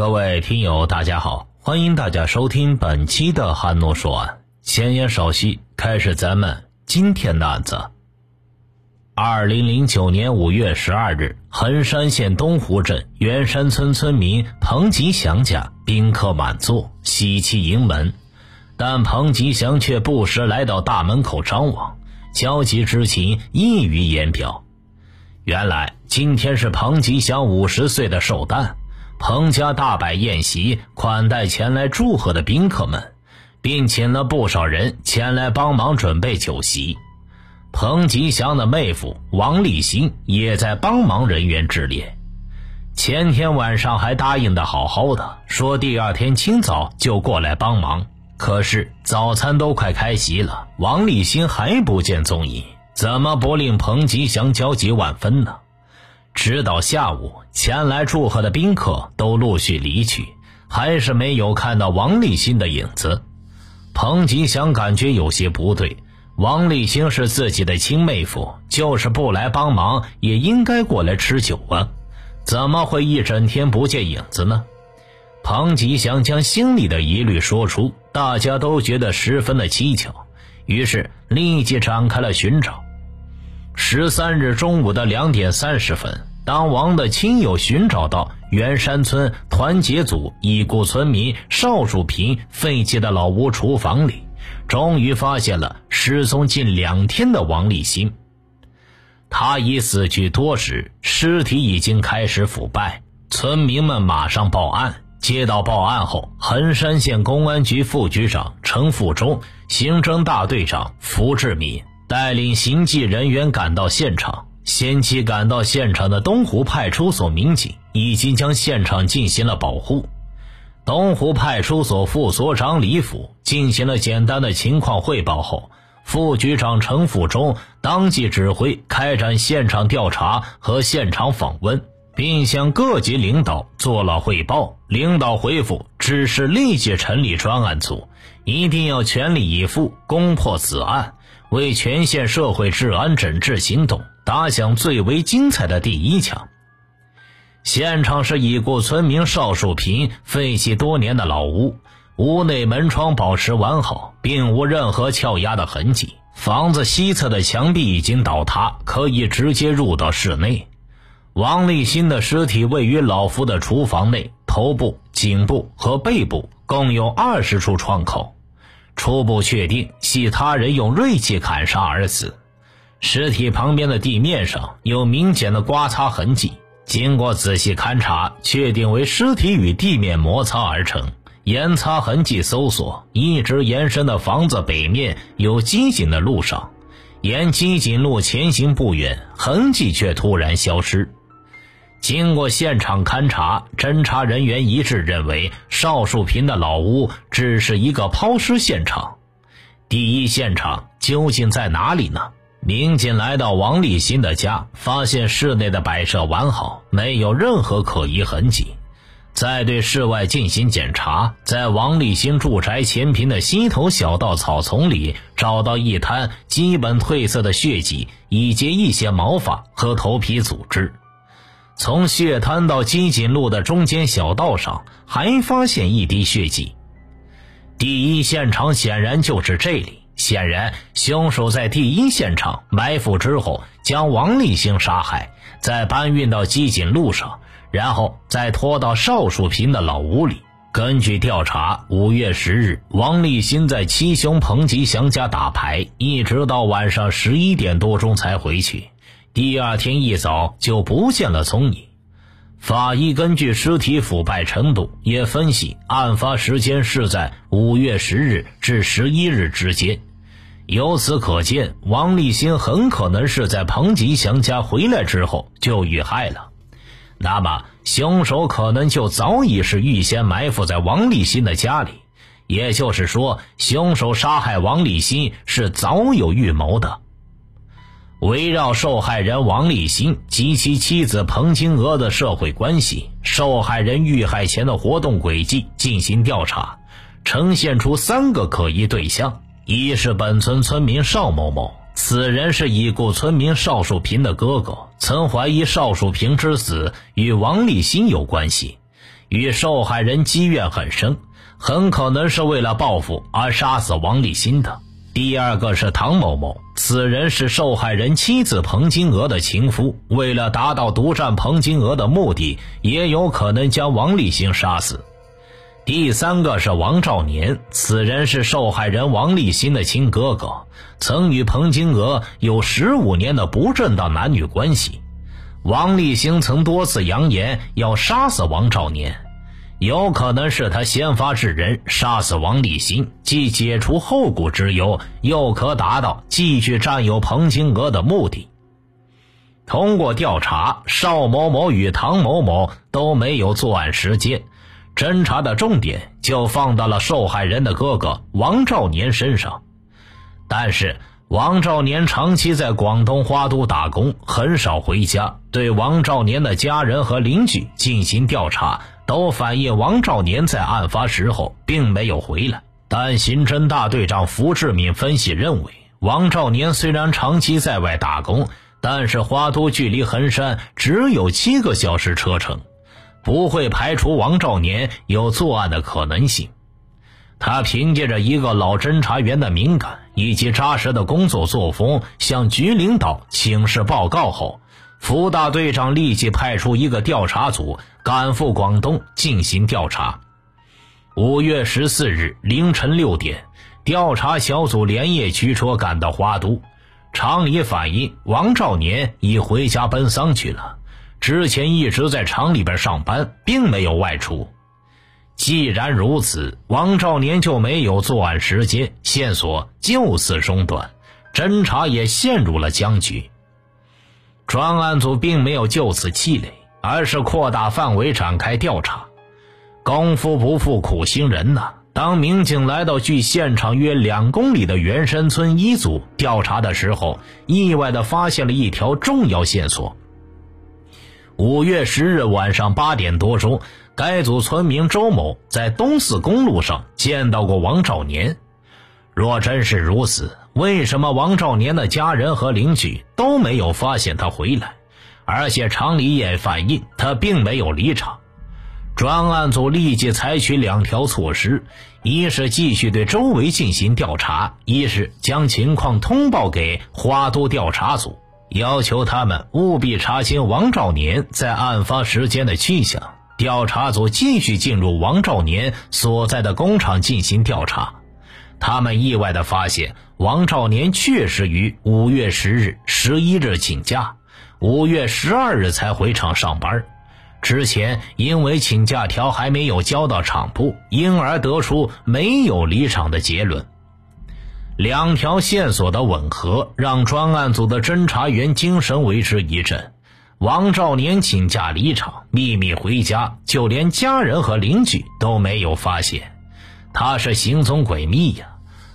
各位听友，大家好，欢迎大家收听本期的汉诺说案。闲言少叙，开始咱们今天的案子。二零零九年五月十二日，横山县东湖镇元山村村民彭吉祥家宾客满座，喜气盈门，但彭吉祥却不时来到大门口张望，焦急之情溢于言表。原来今天是彭吉祥五十岁的寿诞。彭家大摆宴席，款待前来祝贺的宾客们，并请了不少人前来帮忙准备酒席。彭吉祥的妹夫王立新也在帮忙人员之列。前天晚上还答应的好好的，说第二天清早就过来帮忙。可是早餐都快开席了，王立新还不见踪影，怎么不令彭吉祥焦急万分呢？直到下午，前来祝贺的宾客都陆续离去，还是没有看到王立新的影子。彭吉祥感觉有些不对，王立新是自己的亲妹夫，就是不来帮忙，也应该过来吃酒啊，怎么会一整天不见影子呢？彭吉祥将心里的疑虑说出，大家都觉得十分的蹊跷，于是立即展开了寻找。十三日中午的两点三十分，当王的亲友寻找到元山村团结组已故村民邵树平废弃的老屋厨房里，终于发现了失踪近两天的王立新。他已死去多时，尸体已经开始腐败。村民们马上报案。接到报案后，横山县公安局副局长陈富忠、刑侦大队长符志敏。带领刑警人员赶到现场，先期赶到现场的东湖派出所民警已经将现场进行了保护。东湖派出所副所长李府进行了简单的情况汇报后，副局长陈富忠当即指挥开展现场调查和现场访问，并向各级领导做了汇报。领导回复指示立即成立专案组，一定要全力以赴攻破此案。为全县社会治安整治行动打响最为精彩的第一枪。现场是已故村民邵树平废弃多年的老屋，屋内门窗保持完好，并无任何撬压的痕迹。房子西侧的墙壁已经倒塌，可以直接入到室内。王立新的尸体位于老夫的厨房内，头部、颈部和背部共有二十处创口。初步确定系他人用锐器砍杀而死，尸体旁边的地面上有明显的刮擦痕迹。经过仔细勘查，确定为尸体与地面摩擦而成。沿擦痕迹搜索，一直延伸的房子北面有机井的路上，沿机井路前行不远，痕迹却突然消失。经过现场勘查，侦查人员一致认为邵树平的老屋只是一个抛尸现场。第一现场究竟在哪里呢？民警来到王立新的家，发现室内的摆设完好，没有任何可疑痕迹。再对室外进行检查，在王立新住宅前坪的西头小道草丛里，找到一滩基本褪色的血迹，以及一些毛发和头皮组织。从血滩到金井路的中间小道上，还发现一滴血迹。第一现场显然就是这里。显然，凶手在第一现场埋伏之后，将王立新杀害，再搬运到机井路上，然后再拖到邵树平的老屋里。根据调查，五月十日，王立新在七兄彭吉祥家打牌，一直到晚上十一点多钟才回去。第二天一早就不见了踪影。法医根据尸体腐败程度，也分析案发时间是在五月十日至十一日之间。由此可见，王立新很可能是在彭吉祥家回来之后就遇害了。那么，凶手可能就早已是预先埋伏在王立新的家里。也就是说，凶手杀害王立新是早有预谋的。围绕受害人王立新及其妻子彭金娥的社会关系、受害人遇害前的活动轨迹进行调查，呈现出三个可疑对象：一是本村村民邵某某，此人是已故村民邵树平的哥哥，曾怀疑邵树平之死与王立新有关系；与受害人积怨很深，很可能是为了报复而杀死王立新的。第二个是唐某某，此人是受害人妻子彭金娥的情夫，为了达到独占彭金娥的目的，也有可能将王立新杀死。第三个是王兆年，此人是受害人王立新的亲哥哥，曾与彭金娥有十五年的不正当男女关系。王立新曾多次扬言要杀死王兆年，有可能是他先发制人，杀死王立新，既解除后顾之忧，又可达到继续占有彭金娥的目的。通过调查，邵某某与唐某某都没有作案时间，侦查的重点就放到了受害人的哥哥王兆年身上，但是。王兆年长期在广东花都打工，很少回家。对王兆年的家人和邻居进行调查，都反映王兆年在案发时候并没有回来。但刑侦大队长符志敏分析认为，王兆年虽然长期在外打工，但是花都距离衡山只有七个小时车程，不会排除王兆年有作案的可能性。他凭借着一个老侦查员的敏感以及扎实的工作作风，向局领导请示报告后，福大队长立即派出一个调查组赶赴广东进行调查。五月十四日凌晨六点，调查小组连夜驱车赶到花都，厂里反映王兆年已回家奔丧去了，之前一直在厂里边上班，并没有外出。既然如此，王兆年就没有作案时间，线索就此中断，侦查也陷入了僵局。专案组并没有就此气馁，而是扩大范围展开调查。功夫不负苦心人呐！当民警来到距现场约两公里的原山村一组调查的时候，意外的发现了一条重要线索。五月十日晚上八点多钟。该组村民周某在东四公路上见到过王兆年。若真是如此，为什么王兆年的家人和邻居都没有发现他回来？而且厂里也反映他并没有离场。专案组立即采取两条措施：一是继续对周围进行调查；一是将情况通报给花都调查组，要求他们务必查清王兆年在案发时间的去向。调查组继续进入王兆年所在的工厂进行调查，他们意外地发现，王兆年确实于五月十日、十一日请假，五月十二日才回厂上班。之前因为请假条还没有交到厂部，因而得出没有离厂的结论。两条线索的吻合，让专案组的侦查员精神为之一振。王兆年请假离厂，秘密回家，就连家人和邻居都没有发现，他是行踪诡秘呀！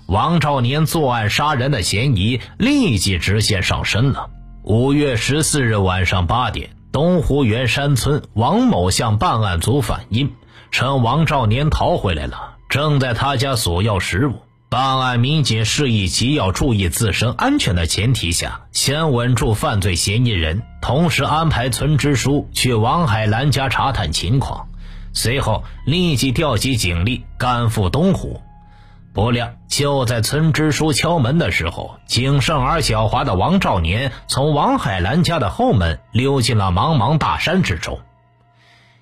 王兆年作案杀人的嫌疑立即直线上升了。五月十四日晚上八点，东湖园山村王某向办案组反映，称王兆年逃回来了，正在他家索要食物。办案民警示意其要注意自身安全的前提下，先稳住犯罪嫌疑人，同时安排村支书去王海兰家查探情况，随后立即调集警力赶赴东湖。不料，就在村支书敲门的时候，谨慎而狡猾的王兆年从王海兰家的后门溜进了茫茫大山之中。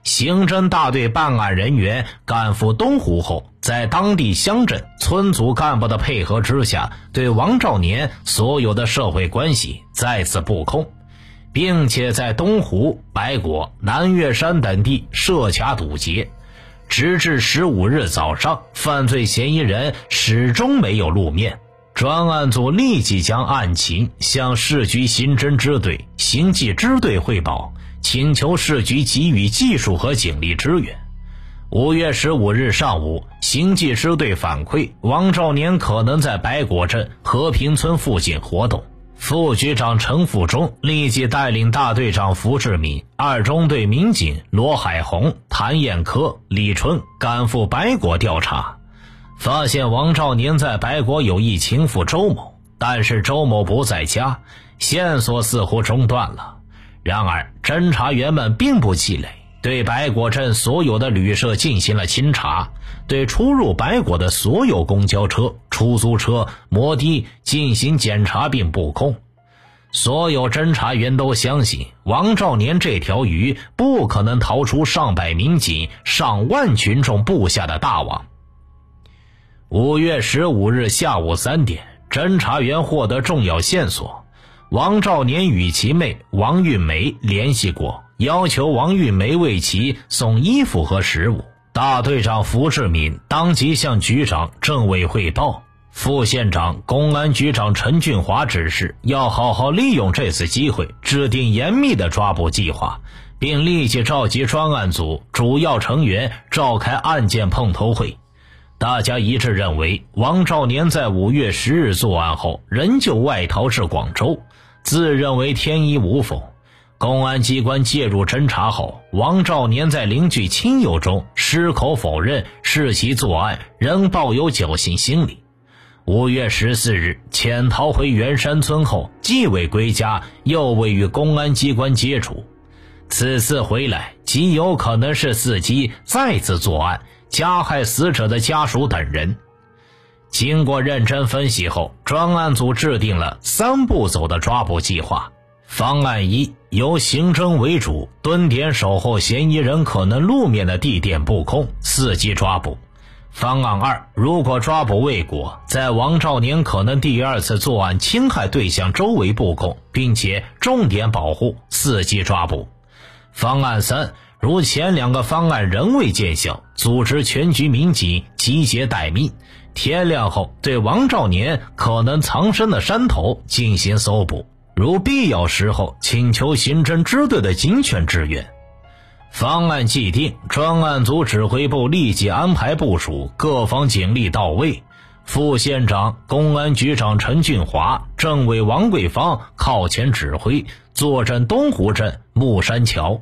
刑侦大队办案人员赶赴东湖后，在当地乡镇村组干部的配合之下，对王兆年所有的社会关系再次布控，并且在东湖、白果、南岳山等地设卡堵截，直至十五日早上，犯罪嫌疑人始终没有露面。专案组立即将案情向市局刑侦支队、刑纪支队汇报。请求市局给予技术和警力支援。五月十五日上午，刑纪支队反馈王兆年可能在白果镇和平村附近活动。副局长陈富忠立即带领大队长符志敏、二中队民警罗海红、谭艳科、李春赶赴白果调查，发现王兆年在白果有一情妇周某，但是周某不在家，线索似乎中断了。然而，侦查员们并不气馁，对白果镇所有的旅社进行了清查，对出入白果的所有公交车、出租车、摩的进行检查并布控。所有侦查员都相信王兆年这条鱼不可能逃出上百民警、上万群众布下的大网。五月十五日下午三点，侦查员获得重要线索：王兆年与其妹王玉梅联系过，要求王玉梅为其送衣服和食物。大队长符志敏当即向局长政委汇报。副县长、公安局长陈俊华指示，要好好利用这次机会，制定严密的抓捕计划，并立即召集专案组主要成员召开案件碰头会。大家一致认为，王兆年在五月十日作案后，仍旧外逃至广州，自认为天衣无缝。公安机关介入侦查后，王兆年在邻居亲友中矢口否认是其作案，仍抱有侥幸心理。五月十四日潜逃回元山村后，既未归家，又未与公安机关接触。此次回来，极有可能是伺机再次作案，加害死者的家属等人。经过认真分析后，专案组制定了三步走的抓捕计划。方案一由刑侦为主，蹲点守候嫌疑人可能露面的地点布控，伺机抓捕。方案二：如果抓捕未果，在王兆年可能第二次作案侵害对象周围布控，并且重点保护，伺机抓捕。方案三：如前两个方案仍未见效，组织全局民警集结待命，天亮后对王兆年可能藏身的山头进行搜捕，如必要时候请求刑侦支队的警犬支援。方案既定，专案组指挥部立即安排部署，各方警力到位。副县长、公安局长陈俊华、政委王桂芳靠前指挥，坐镇东湖镇木山桥。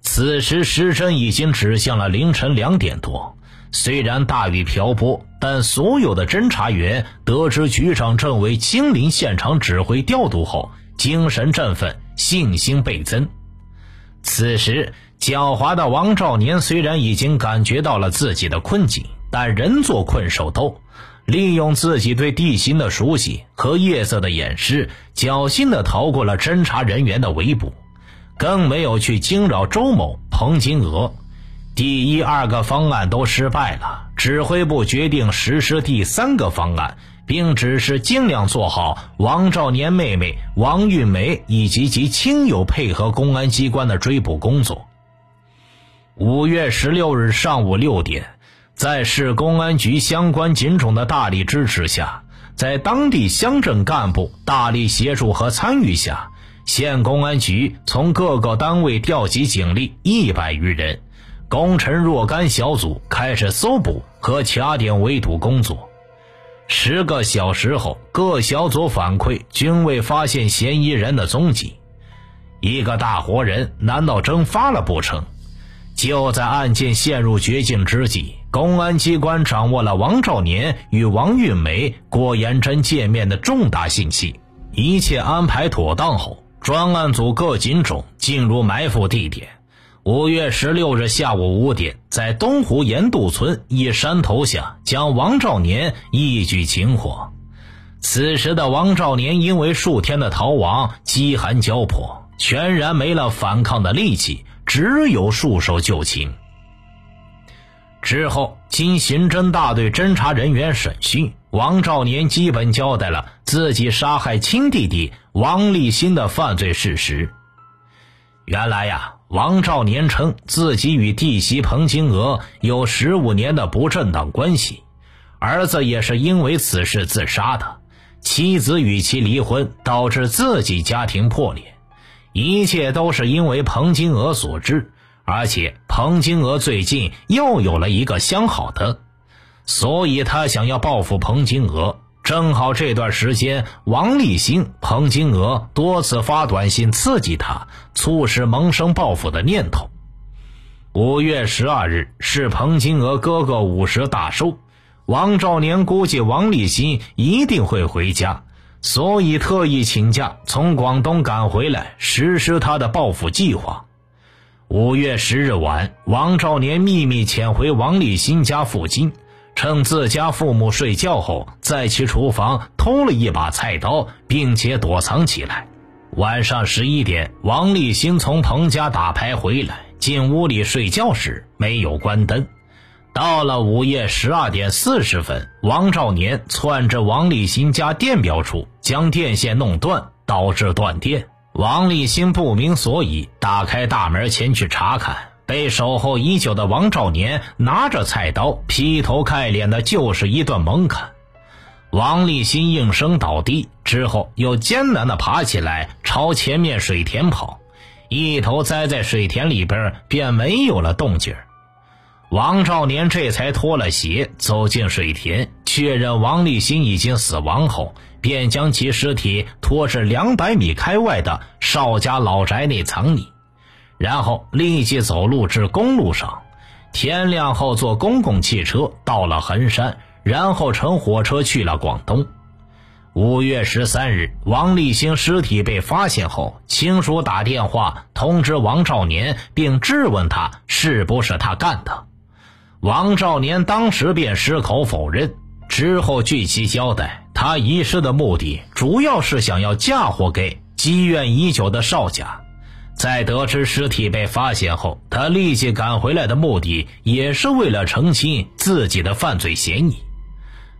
此时时针已经指向了凌晨两点多。虽然大雨瓢泼，但所有的侦查员得知局长政委亲临现场指挥调度后，精神振奋，信心倍增。此时。狡猾的王兆年虽然已经感觉到了自己的困境，但仍做困兽斗，利用自己对地形的熟悉和夜色的掩饰，侥幸地逃过了侦查人员的围捕，更没有去惊扰周某、彭金娥。第一、二个方案都失败了，指挥部决定实施第三个方案，并指示尽量做好王兆年妹妹王玉梅以及其亲友配合公安机关的追捕工作。五月十六日上午六点，在市公安局相关警种的大力支持下，在当地乡镇干部大力协助和参与下，县公安局从各个单位调集警力一百余人，功臣若干小组开始搜捕和卡点围堵工作。十个小时后，各小组反馈均未发现嫌疑人的踪迹。一个大活人，难道蒸发了不成？就在案件陷入绝境之际，公安机关掌握了王兆年与王玉梅、郭延珍见面的重大信息。一切安排妥当后，专案组各警种进入埋伏地点。五月十六日下午五点，在东湖盐渡村一山头下，将王兆年一举擒获。此时的王兆年因为数天的逃亡，饥寒交迫，全然没了反抗的力气。只有束手就擒。之后，经刑侦大队侦查人员审讯，王兆年基本交代了自己杀害亲弟弟王立新的犯罪事实。原来呀，王兆年称自己与弟媳彭金娥有十五年的不正当关系，儿子也是因为此事自杀的，妻子与其离婚，导致自己家庭破裂。一切都是因为彭金娥所致，而且彭金娥最近又有了一个相好的，所以他想要报复彭金娥。正好这段时间，王立新、彭金娥多次发短信刺激他，促使萌生报复的念头。五月十二日是彭金娥哥哥五十大寿，王兆年估计王立新一定会回家。所以特意请假从广东赶回来实施他的报复计划。五月十日晚，王兆年秘密潜回王立新家附近，趁自家父母睡觉后，在其厨房偷了一把菜刀，并且躲藏起来。晚上十一点，王立新从彭家打牌回来，进屋里睡觉时没有关灯。到了午夜十二点四十分，王兆年窜至王立新家电表处，将电线弄断，导致断电。王立新不明所以，打开大门前去查看，被守候已久的王兆年拿着菜刀劈头盖脸的就是一顿猛砍。王立新应声倒地，之后又艰难地爬起来，朝前面水田跑，一头栽在水田里边，便没有了动静王兆年这才脱了鞋，走进水田，确认王立新已经死亡后，便将其尸体拖至两百米开外的邵家老宅内藏匿，然后立即走路至公路上，天亮后坐公共汽车到了衡山。然后乘火车去了广东。五月十三日，王立新尸体被发现后，亲属打电话通知王兆年，并质问他是不是他干的。王兆年当时便矢口否认。之后据其交代，他遗失的目的主要是想要嫁祸给积怨已久的邵家。在得知尸体被发现后，他立即赶回来的目的也是为了澄清自己的犯罪嫌疑。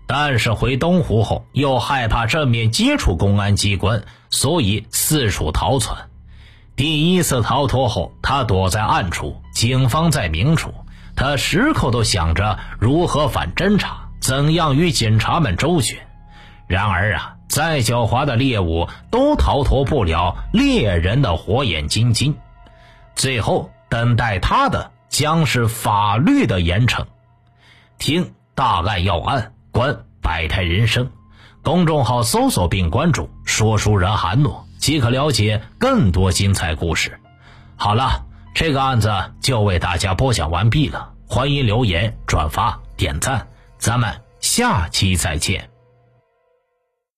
但是回东湖后，又害怕正面接触公安机关，所以四处逃窜。第一次逃脱后，他躲在暗处，警方在明处，他时刻都想着如何反侦查，怎样与警察们周旋。然而啊，再狡猾的猎物都逃脱不了猎人的火眼金睛，最后等待他的将是法律的严惩。听大案要案。观百态人生，公众号搜索并关注“说书人韩诺”，即可了解更多精彩故事。好了，这个案子就为大家播讲完毕了，欢迎留言、转发、点赞，咱们下期再见。